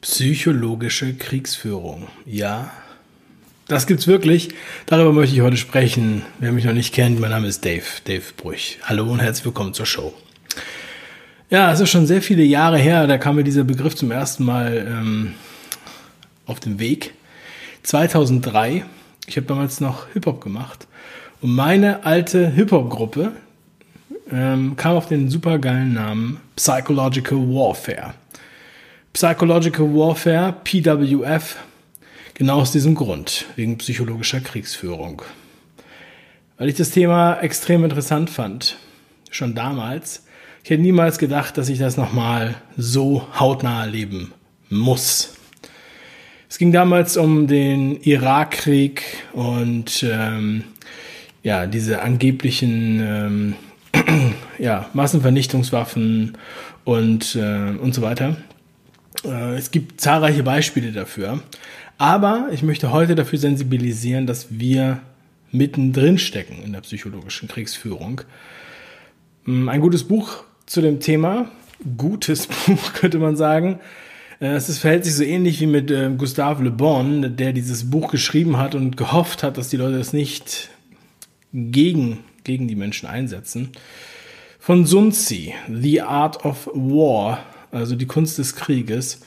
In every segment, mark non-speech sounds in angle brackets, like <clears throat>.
Psychologische Kriegsführung. Ja, das gibt's wirklich. Darüber möchte ich heute sprechen. Wer mich noch nicht kennt, mein Name ist Dave, Dave Brüch. Hallo und herzlich willkommen zur Show. Ja, es ist schon sehr viele Jahre her, da kam mir dieser Begriff zum ersten Mal ähm, auf den Weg. 2003, ich habe damals noch Hip-Hop gemacht und meine alte Hip-Hop-Gruppe ähm, kam auf den supergeilen Namen Psychological Warfare. Psychological Warfare, PWF, genau aus diesem Grund, wegen psychologischer Kriegsführung. Weil ich das Thema extrem interessant fand, schon damals. Ich hätte niemals gedacht, dass ich das nochmal so hautnah erleben muss. Es ging damals um den Irakkrieg und ähm, ja, diese angeblichen ähm, <clears throat> ja, Massenvernichtungswaffen und, äh, und so weiter. Äh, es gibt zahlreiche Beispiele dafür. Aber ich möchte heute dafür sensibilisieren, dass wir mittendrin stecken in der psychologischen Kriegsführung. Hm, ein gutes Buch zu dem Thema, gutes <laughs> Buch könnte man sagen. Äh, es verhält sich so ähnlich wie mit äh, Gustave Le Bon, der dieses Buch geschrieben hat und gehofft hat, dass die Leute es nicht gegen, gegen die Menschen einsetzen. Von Sun Tzu, The Art of War, also die Kunst des Krieges.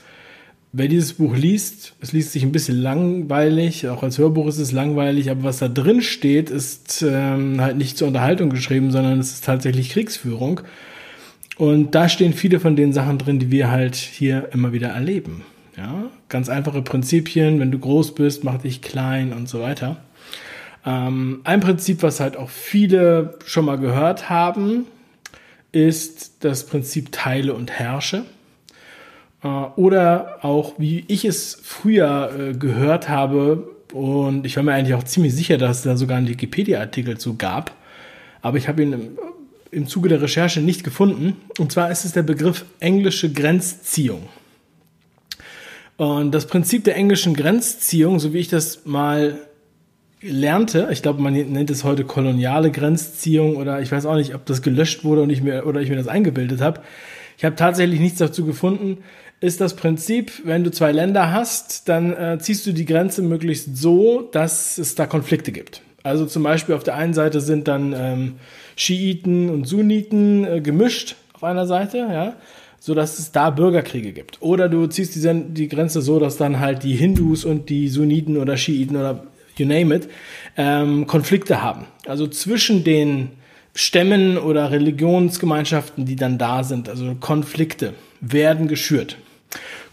Wer dieses Buch liest, es liest sich ein bisschen langweilig, auch als Hörbuch ist es langweilig, aber was da drin steht, ist ähm, halt nicht zur Unterhaltung geschrieben, sondern es ist tatsächlich Kriegsführung. Und da stehen viele von den Sachen drin, die wir halt hier immer wieder erleben. Ja, ganz einfache Prinzipien, wenn du groß bist, mach dich klein und so weiter. Ähm, ein Prinzip, was halt auch viele schon mal gehört haben, ist das Prinzip Teile und Herrsche. Äh, oder auch, wie ich es früher äh, gehört habe, und ich war mir eigentlich auch ziemlich sicher, dass es da sogar einen Wikipedia-Artikel zu gab, aber ich habe ihn im, im Zuge der Recherche nicht gefunden. Und zwar ist es der Begriff englische Grenzziehung. Und das Prinzip der englischen Grenzziehung, so wie ich das mal lernte, ich glaube, man nennt es heute koloniale Grenzziehung oder ich weiß auch nicht, ob das gelöscht wurde und ich mir, oder ich mir das eingebildet habe. Ich habe tatsächlich nichts dazu gefunden. Ist das Prinzip, wenn du zwei Länder hast, dann äh, ziehst du die Grenze möglichst so, dass es da Konflikte gibt. Also zum Beispiel auf der einen Seite sind dann ähm, Schiiten und Sunniten äh, gemischt auf einer Seite, ja, so dass es da Bürgerkriege gibt. Oder du ziehst die, die Grenze so, dass dann halt die Hindus und die Sunniten oder Schiiten oder you name it, ähm, Konflikte haben. Also zwischen den Stämmen oder Religionsgemeinschaften, die dann da sind, also Konflikte werden geschürt.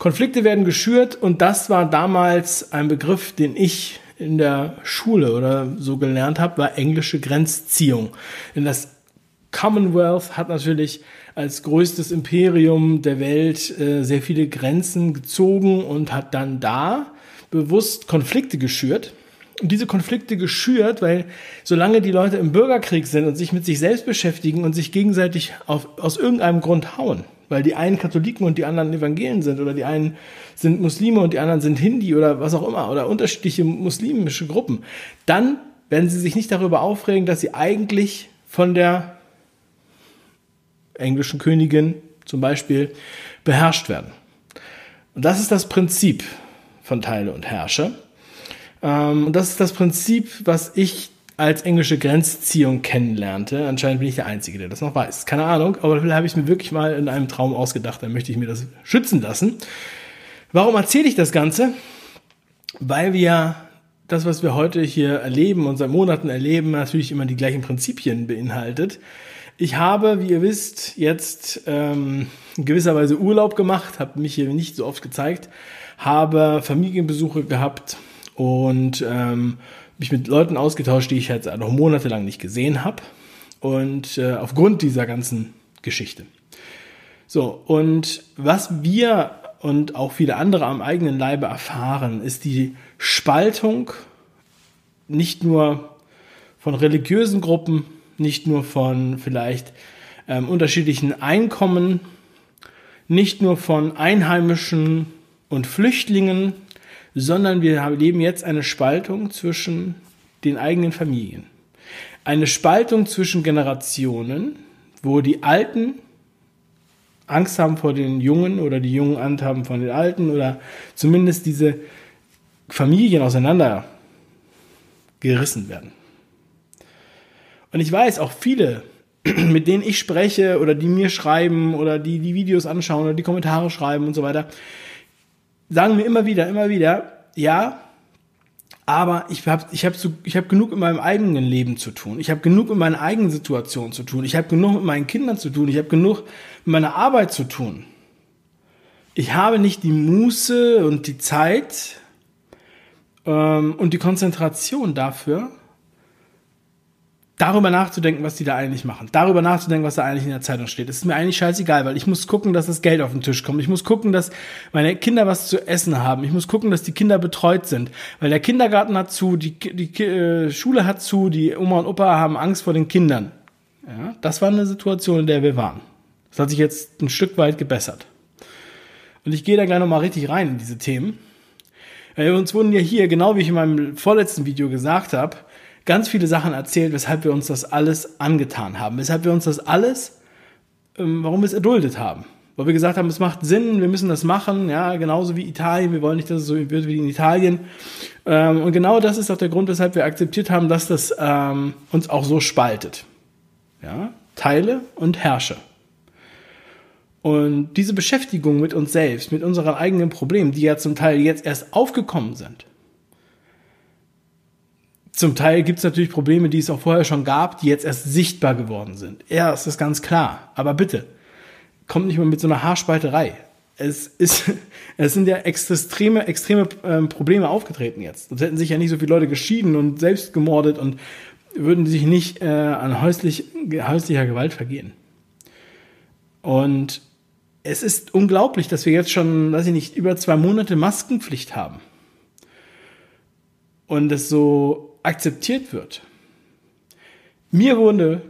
Konflikte werden geschürt und das war damals ein Begriff, den ich in der Schule oder so gelernt habe, war englische Grenzziehung. Denn das Commonwealth hat natürlich als größtes Imperium der Welt äh, sehr viele Grenzen gezogen und hat dann da bewusst Konflikte geschürt und diese Konflikte geschürt, weil solange die Leute im Bürgerkrieg sind und sich mit sich selbst beschäftigen und sich gegenseitig auf, aus irgendeinem Grund hauen, weil die einen Katholiken und die anderen Evangelen sind oder die einen sind Muslime und die anderen sind Hindi oder was auch immer oder unterschiedliche muslimische Gruppen, dann werden sie sich nicht darüber aufregen, dass sie eigentlich von der englischen Königin zum Beispiel beherrscht werden. Und das ist das Prinzip von Teile und Herrsche. Ähm, und das ist das Prinzip, was ich als englische Grenzziehung kennenlernte. Anscheinend bin ich der Einzige, der das noch weiß. Keine Ahnung, aber dafür habe ich mir wirklich mal in einem Traum ausgedacht. Da möchte ich mir das schützen lassen. Warum erzähle ich das Ganze? Weil wir das, was wir heute hier erleben und seit Monaten erleben, natürlich immer die gleichen Prinzipien beinhaltet. Ich habe, wie ihr wisst, jetzt ähm, in gewisser Weise Urlaub gemacht, habe mich hier nicht so oft gezeigt, habe Familienbesuche gehabt, und ähm, mich mit Leuten ausgetauscht, die ich jetzt noch monatelang nicht gesehen habe. Und äh, aufgrund dieser ganzen Geschichte. So, und was wir und auch viele andere am eigenen Leibe erfahren, ist die Spaltung nicht nur von religiösen Gruppen, nicht nur von vielleicht ähm, unterschiedlichen Einkommen, nicht nur von Einheimischen und Flüchtlingen, sondern wir leben jetzt eine Spaltung zwischen den eigenen Familien. Eine Spaltung zwischen Generationen, wo die Alten Angst haben vor den Jungen oder die Jungen Angst haben vor den Alten oder zumindest diese Familien auseinander gerissen werden. Und ich weiß, auch viele, <clears throat> mit denen ich spreche oder die mir schreiben oder die die Videos anschauen oder die Kommentare schreiben und so weiter, sagen mir immer wieder, immer wieder, ja, aber ich habe ich hab so, ich hab genug in meinem eigenen Leben zu tun. Ich habe genug in meiner eigenen Situation zu tun. Ich habe genug mit meinen Kindern zu tun. Ich habe genug mit meiner Arbeit zu tun. Ich habe nicht die Muße und die Zeit ähm, und die Konzentration dafür, darüber nachzudenken, was die da eigentlich machen, darüber nachzudenken, was da eigentlich in der Zeitung steht. Das ist mir eigentlich scheißegal, weil ich muss gucken, dass das Geld auf den Tisch kommt. Ich muss gucken, dass meine Kinder was zu essen haben. Ich muss gucken, dass die Kinder betreut sind, weil der Kindergarten hat zu, die, die äh, Schule hat zu, die Oma und Opa haben Angst vor den Kindern. Ja, das war eine Situation, in der wir waren. Das hat sich jetzt ein Stück weit gebessert. Und ich gehe da gleich nochmal richtig rein in diese Themen. Weil uns wurden ja hier, genau wie ich in meinem vorletzten Video gesagt habe, ganz viele Sachen erzählt, weshalb wir uns das alles angetan haben, weshalb wir uns das alles, ähm, warum wir es erduldet haben. Weil wir gesagt haben, es macht Sinn, wir müssen das machen, ja, genauso wie Italien, wir wollen nicht, dass es so wird wie in Italien. Ähm, und genau das ist auch der Grund, weshalb wir akzeptiert haben, dass das ähm, uns auch so spaltet. Ja, Teile und Herrsche. Und diese Beschäftigung mit uns selbst, mit unseren eigenen Problemen, die ja zum Teil jetzt erst aufgekommen sind, zum Teil gibt es natürlich Probleme, die es auch vorher schon gab, die jetzt erst sichtbar geworden sind. Ja, das ist ganz klar. Aber bitte, kommt nicht mal mit so einer Haarspalterei. Es, ist, <laughs> es sind ja extreme, extreme ähm, Probleme aufgetreten jetzt. Sonst hätten sich ja nicht so viele Leute geschieden und selbst gemordet und würden sich nicht äh, an häuslich, häuslicher Gewalt vergehen. Und es ist unglaublich, dass wir jetzt schon, weiß ich nicht, über zwei Monate Maskenpflicht haben. Und es so akzeptiert wird. Mir wurde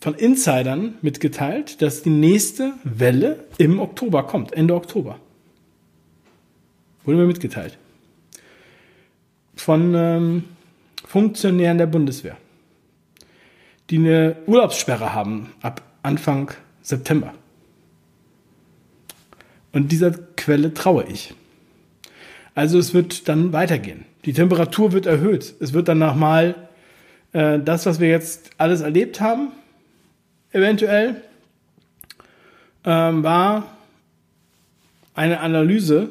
von Insidern mitgeteilt, dass die nächste Welle im Oktober kommt, Ende Oktober. Wurde mir mitgeteilt. Von ähm, Funktionären der Bundeswehr, die eine Urlaubssperre haben ab Anfang September. Und dieser Quelle traue ich. Also es wird dann weitergehen. Die Temperatur wird erhöht. Es wird dann nochmal äh, das, was wir jetzt alles erlebt haben, eventuell, ähm, war eine Analyse,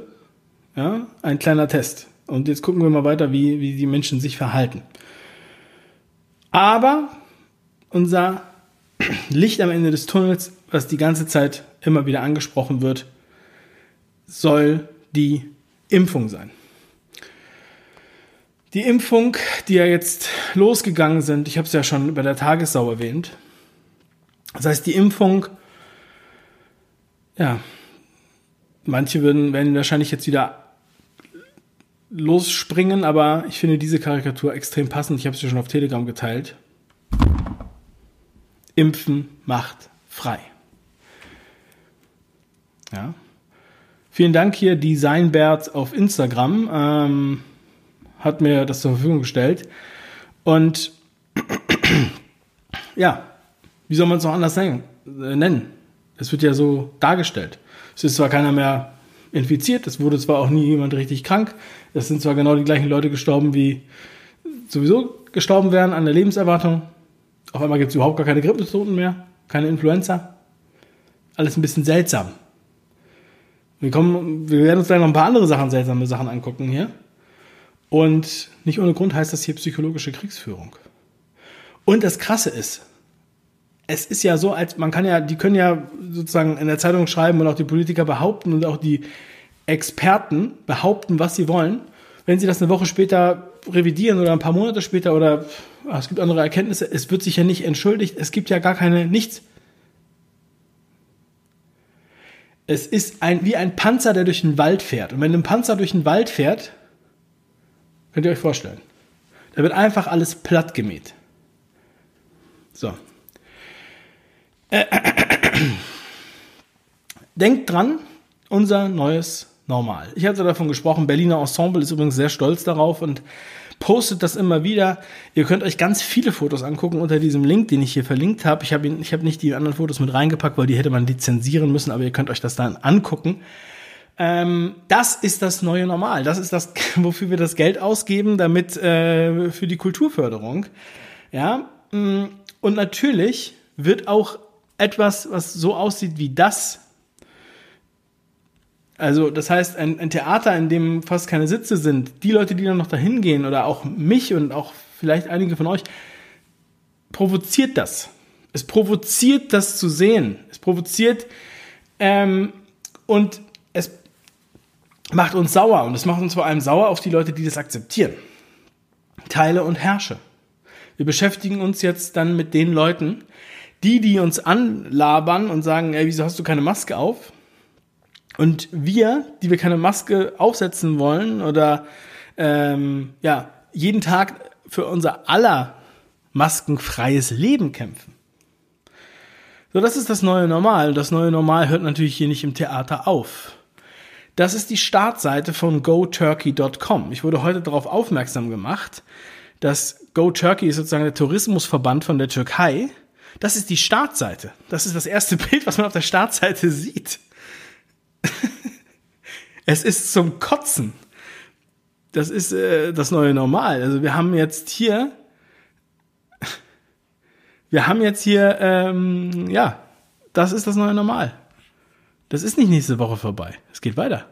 ja, ein kleiner Test. Und jetzt gucken wir mal weiter, wie, wie die Menschen sich verhalten. Aber unser <clears throat> Licht am Ende des Tunnels, was die ganze Zeit immer wieder angesprochen wird, soll die Impfung sein. Die Impfung, die ja jetzt losgegangen sind, ich habe es ja schon bei der Tagessau erwähnt. Das heißt, die Impfung, ja, manche würden, werden wahrscheinlich jetzt wieder losspringen, aber ich finde diese Karikatur extrem passend. Ich habe ja schon auf Telegram geteilt. Impfen macht frei. Ja. Vielen Dank hier, Designbert auf Instagram. Ähm, hat mir das zur Verfügung gestellt. Und <clears throat> ja, wie soll man es noch anders nennen? Es wird ja so dargestellt. Es ist zwar keiner mehr infiziert, es wurde zwar auch nie jemand richtig krank, es sind zwar genau die gleichen Leute gestorben, wie sowieso gestorben wären an der Lebenserwartung. Auf einmal gibt es überhaupt gar keine Grippestoten mehr, keine Influenza. Alles ein bisschen seltsam. Wir, kommen, wir werden uns gleich noch ein paar andere Sachen, seltsame Sachen angucken hier. Und nicht ohne Grund heißt das hier psychologische Kriegsführung. Und das Krasse ist, es ist ja so, als man kann ja, die können ja sozusagen in der Zeitung schreiben und auch die Politiker behaupten und auch die Experten behaupten, was sie wollen. Wenn sie das eine Woche später revidieren oder ein paar Monate später oder ach, es gibt andere Erkenntnisse, es wird sich ja nicht entschuldigt, es gibt ja gar keine, nichts. Es ist ein, wie ein Panzer, der durch den Wald fährt. Und wenn ein Panzer durch den Wald fährt, Könnt ihr euch vorstellen. Da wird einfach alles platt gemäht. So. Äh, <clears throat> Denkt dran, unser neues Normal. Ich hatte davon gesprochen, Berliner Ensemble ist übrigens sehr stolz darauf und postet das immer wieder. Ihr könnt euch ganz viele Fotos angucken unter diesem Link, den ich hier verlinkt habe. Ich habe hab nicht die anderen Fotos mit reingepackt, weil die hätte man lizenzieren müssen, aber ihr könnt euch das dann angucken. Ähm, das ist das neue Normal. Das ist das, <laughs> wofür wir das Geld ausgeben, damit äh, für die Kulturförderung. Ja, mm, und natürlich wird auch etwas, was so aussieht wie das, also das heißt, ein, ein, Theater, in dem fast keine Sitze sind, die Leute, die dann noch dahin gehen oder auch mich und auch vielleicht einige von euch, provoziert das. Es provoziert das zu sehen. Es provoziert ähm, und es macht uns sauer und es macht uns vor allem sauer auf die Leute, die das akzeptieren. Teile und herrsche. Wir beschäftigen uns jetzt dann mit den Leuten, die, die uns anlabern und sagen, ey, wieso hast du keine Maske auf? Und wir, die wir keine Maske aufsetzen wollen oder ähm, ja, jeden Tag für unser aller maskenfreies Leben kämpfen. So, das ist das neue Normal. Das neue Normal hört natürlich hier nicht im Theater auf. Das ist die Startseite von goturkey.com. Ich wurde heute darauf aufmerksam gemacht, dass GoTurkey ist sozusagen der Tourismusverband von der Türkei. Das ist die Startseite. Das ist das erste <laughs> Bild, was man auf der Startseite sieht. <laughs> es ist zum Kotzen. Das ist äh, das neue Normal. Also wir haben jetzt hier, wir haben jetzt hier, ähm, ja, das ist das neue Normal. Das ist nicht nächste Woche vorbei. Es geht weiter.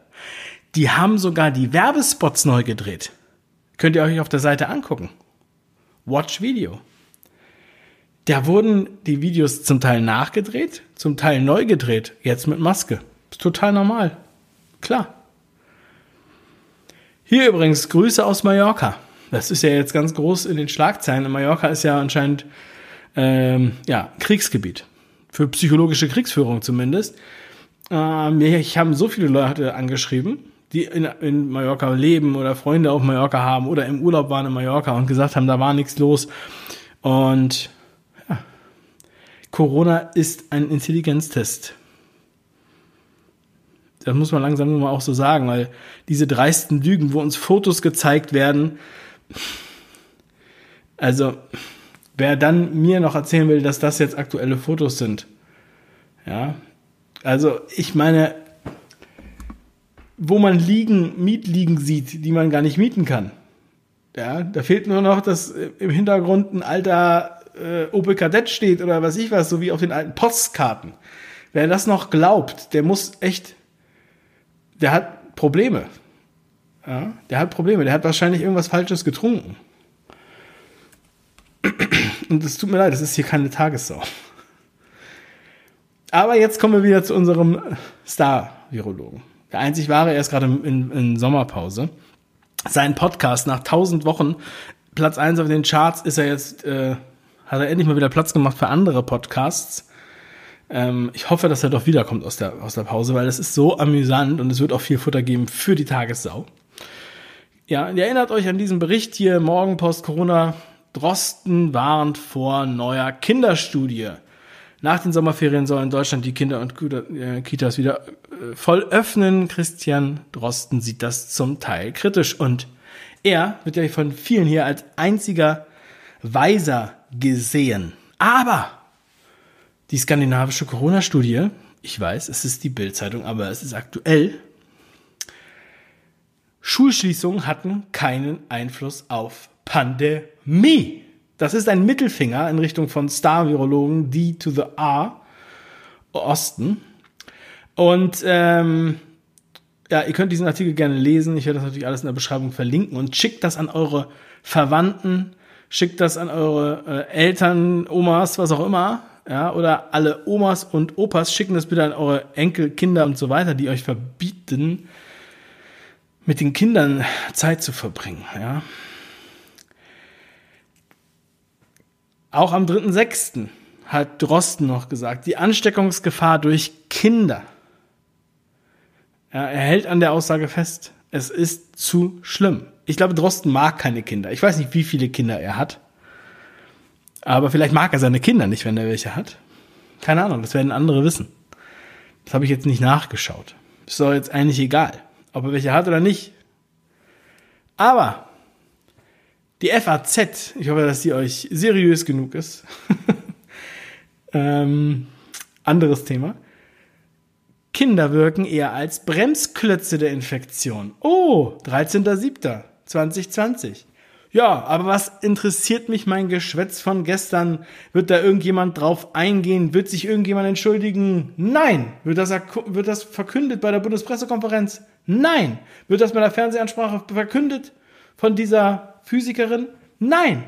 Die haben sogar die Werbespots neu gedreht. Könnt ihr euch auf der Seite angucken. Watch Video. Da wurden die Videos zum Teil nachgedreht, zum Teil neu gedreht, jetzt mit Maske. Ist total normal. Klar. Hier übrigens Grüße aus Mallorca. Das ist ja jetzt ganz groß in den Schlagzeilen. Mallorca ist ja anscheinend ähm, ja, Kriegsgebiet. Für psychologische Kriegsführung zumindest. Ähm, ich habe so viele Leute angeschrieben, die in, in Mallorca leben oder Freunde auf Mallorca haben oder im Urlaub waren in Mallorca und gesagt haben, da war nichts los. Und ja, Corona ist ein Intelligenztest. Das muss man langsam nur mal auch so sagen, weil diese dreisten Lügen, wo uns Fotos gezeigt werden, also wer dann mir noch erzählen will, dass das jetzt aktuelle Fotos sind, ja, also ich meine, wo man liegen, Mietliegen sieht, die man gar nicht mieten kann. Ja, da fehlt nur noch, dass im Hintergrund ein alter äh, Opel Kadett steht oder was ich was, so wie auf den alten Postkarten. Wer das noch glaubt, der muss echt der hat Probleme. Ja, der hat Probleme. Der hat wahrscheinlich irgendwas Falsches getrunken. Und es tut mir leid, das ist hier keine Tagessau. Aber jetzt kommen wir wieder zu unserem Star-Virologen. Der einzig wahre, er ist gerade in, in Sommerpause. Sein Podcast nach 1000 Wochen, Platz 1 auf den Charts, ist er jetzt, äh, hat er endlich mal wieder Platz gemacht für andere Podcasts. Ähm, ich hoffe, dass er doch wiederkommt aus der, aus der Pause, weil es ist so amüsant und es wird auch viel Futter geben für die Tagessau. Ja, ihr erinnert euch an diesen Bericht hier, Morgenpost Corona. Drosten warnt vor neuer Kinderstudie. Nach den Sommerferien sollen in Deutschland die Kinder- und äh, Kitas wieder äh, voll öffnen. Christian Drosten sieht das zum Teil kritisch und er wird ja von vielen hier als einziger Weiser gesehen. Aber die skandinavische Corona-Studie, ich weiß, es ist die Bildzeitung, aber es ist aktuell. Schulschließungen hatten keinen Einfluss auf Pandemie. Das ist ein Mittelfinger in Richtung von Star-Virologen D to the R Osten. Und ähm, ja, ihr könnt diesen Artikel gerne lesen. Ich werde das natürlich alles in der Beschreibung verlinken und schickt das an eure Verwandten, schickt das an eure äh, Eltern, Omas, was auch immer ja, oder alle Omas und Opas schicken das bitte an eure Enkel, Kinder und so weiter, die euch verbieten, mit den Kindern Zeit zu verbringen, ja. Auch am 3.6. hat Drosten noch gesagt, die Ansteckungsgefahr durch Kinder. Ja, er hält an der Aussage fest, es ist zu schlimm. Ich glaube, Drosten mag keine Kinder. Ich weiß nicht, wie viele Kinder er hat. Aber vielleicht mag er seine Kinder nicht, wenn er welche hat. Keine Ahnung, das werden andere wissen. Das habe ich jetzt nicht nachgeschaut. Ist doch jetzt eigentlich egal, ob er welche hat oder nicht. Aber Die FAZ, ich hoffe, dass die euch seriös genug ist. <laughs> ähm, anderes Thema. Kinder wirken eher als Bremsklötze der Infektion. Oh, 13.07.2020. Ja, aber was interessiert mich mein Geschwätz von gestern? Wird da irgendjemand drauf eingehen? Wird sich irgendjemand entschuldigen? Nein. Wird das, wird das verkündet bei der Bundespressekonferenz? Nein. Wird das bei der Fernsehansprache verkündet von dieser Physikerin? Nein.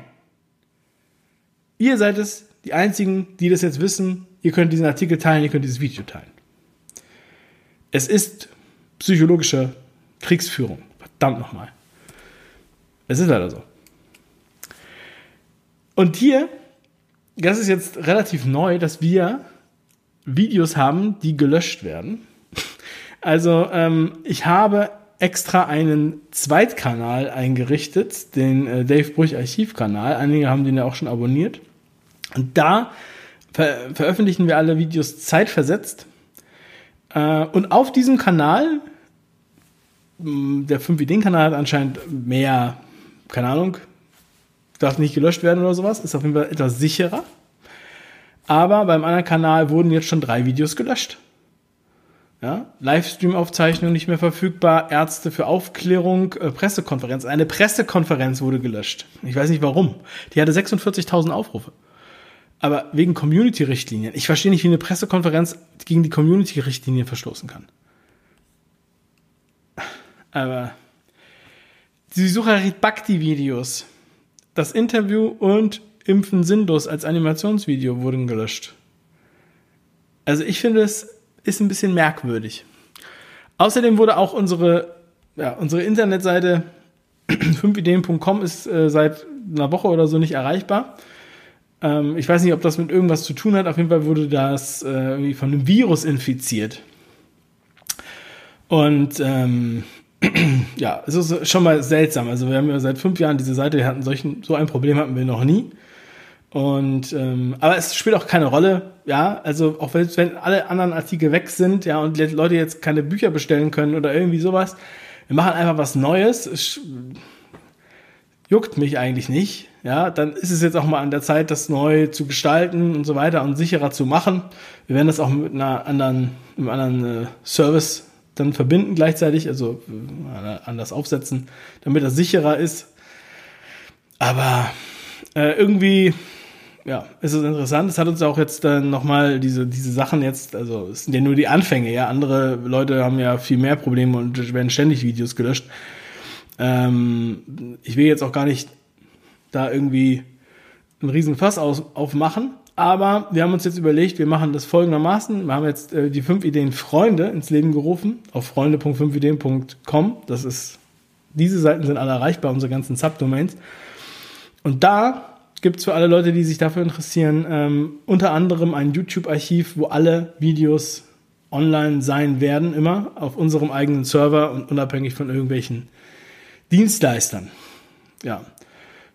Ihr seid es, die Einzigen, die das jetzt wissen. Ihr könnt diesen Artikel teilen, ihr könnt dieses Video teilen. Es ist psychologische Kriegsführung. Verdammt nochmal. Es ist leider so. Und hier, das ist jetzt relativ neu, dass wir Videos haben, die gelöscht werden. Also ähm, ich habe extra einen Zweitkanal eingerichtet, den äh, Dave Brüch Archivkanal. Einige haben den ja auch schon abonniert. Und da ver veröffentlichen wir alle Videos zeitversetzt. Äh, und auf diesem Kanal, der 5-Ideen-Kanal hat anscheinend mehr, keine Ahnung, darf nicht gelöscht werden oder sowas, ist auf jeden Fall etwas sicherer. Aber beim anderen Kanal wurden jetzt schon drei Videos gelöscht. Ja, Livestream-Aufzeichnung nicht mehr verfügbar, Ärzte für Aufklärung, äh, Pressekonferenz. Eine Pressekonferenz wurde gelöscht. Ich weiß nicht warum. Die hatte 46.000 Aufrufe. Aber wegen Community-Richtlinien. Ich verstehe nicht, wie eine Pressekonferenz gegen die Community-Richtlinien verstoßen kann. Aber die Sucharit Bhakti-Videos das Interview und Impfen sinnlos als Animationsvideo wurden gelöscht. Also ich finde, es ist ein bisschen merkwürdig. Außerdem wurde auch unsere, ja, unsere Internetseite <clears throat> 5ideen.com ist äh, seit einer Woche oder so nicht erreichbar. Ähm, ich weiß nicht, ob das mit irgendwas zu tun hat. Auf jeden Fall wurde das äh, irgendwie von einem Virus infiziert. Und ähm, <clears throat> ja, es ist schon mal seltsam. Also wir haben ja seit fünf Jahren diese Seite, wir hatten solchen, so ein Problem hatten wir noch nie. Und ähm, aber es spielt auch keine Rolle, ja. Also auch wenn, wenn alle anderen Artikel weg sind, ja, und Leute jetzt keine Bücher bestellen können oder irgendwie sowas, wir machen einfach was Neues. Es juckt mich eigentlich nicht, ja. Dann ist es jetzt auch mal an der Zeit, das neu zu gestalten und so weiter und sicherer zu machen. Wir werden das auch mit einer anderen, einem anderen äh, Service dann verbinden gleichzeitig, also äh, anders aufsetzen, damit das sicherer ist. Aber äh, irgendwie, ja, ist es interessant. Es hat uns auch jetzt dann nochmal diese, diese Sachen jetzt, also es sind ja nur die Anfänge, ja. Andere Leute haben ja viel mehr Probleme und werden ständig Videos gelöscht. Ähm, ich will jetzt auch gar nicht da irgendwie einen riesen Fass aus, aufmachen, aber wir haben uns jetzt überlegt, wir machen das folgendermaßen. Wir haben jetzt äh, die fünf Ideen Freunde ins Leben gerufen auf freunde.5ideen.com. Das ist, diese Seiten sind alle erreichbar, unsere ganzen Subdomains. Und da gibt es für alle Leute, die sich dafür interessieren, ähm, unter anderem ein YouTube-Archiv, wo alle Videos online sein werden, immer auf unserem eigenen Server und unabhängig von irgendwelchen Dienstleistern. Ja.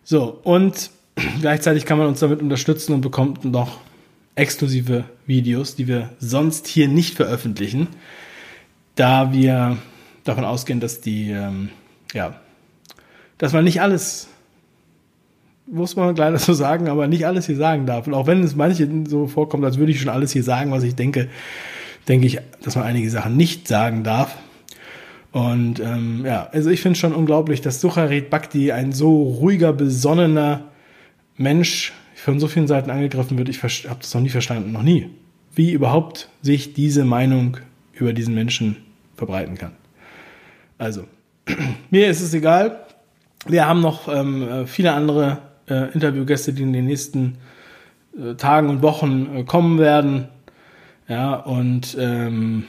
So, und <clears throat> Gleichzeitig kann man uns damit unterstützen und bekommt noch exklusive Videos, die wir sonst hier nicht veröffentlichen, da wir davon ausgehen, dass die, ähm, ja, dass man nicht alles, muss man leider so sagen, aber nicht alles hier sagen darf. Und auch wenn es manchen so vorkommt, als würde ich schon alles hier sagen, was ich denke, denke ich, dass man einige Sachen nicht sagen darf. Und ähm, ja, also ich finde schon unglaublich, dass Sucharit Bhakti ein so ruhiger, besonnener, Mensch von so vielen Seiten angegriffen wird, ich habe das noch nie verstanden, noch nie, wie überhaupt sich diese Meinung über diesen Menschen verbreiten kann. Also, <clears throat> mir ist es egal. Wir haben noch ähm, viele andere äh, Interviewgäste, die in den nächsten äh, Tagen und Wochen äh, kommen werden. Ja, und ähm,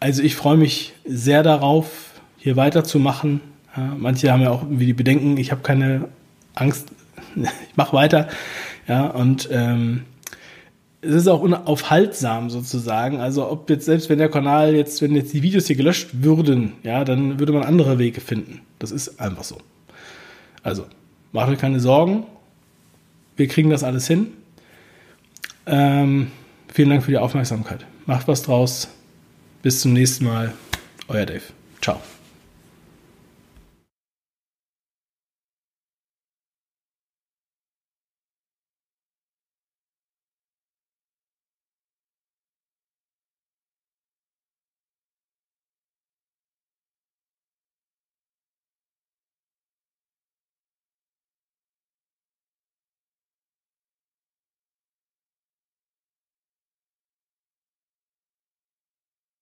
also ich freue mich sehr darauf, hier weiterzumachen. Ja, manche haben ja auch irgendwie die Bedenken, ich habe keine Angst, <laughs> ich mache weiter. Ja, und ähm, es ist auch unaufhaltsam sozusagen. Also ob jetzt, selbst wenn der Kanal jetzt, wenn jetzt die Videos hier gelöscht würden, ja, dann würde man andere Wege finden. Das ist einfach so. Also, macht euch keine Sorgen. Wir kriegen das alles hin. Ähm, vielen Dank für die Aufmerksamkeit. Macht was draus. Bis zum nächsten Mal. Euer Dave. Ciao.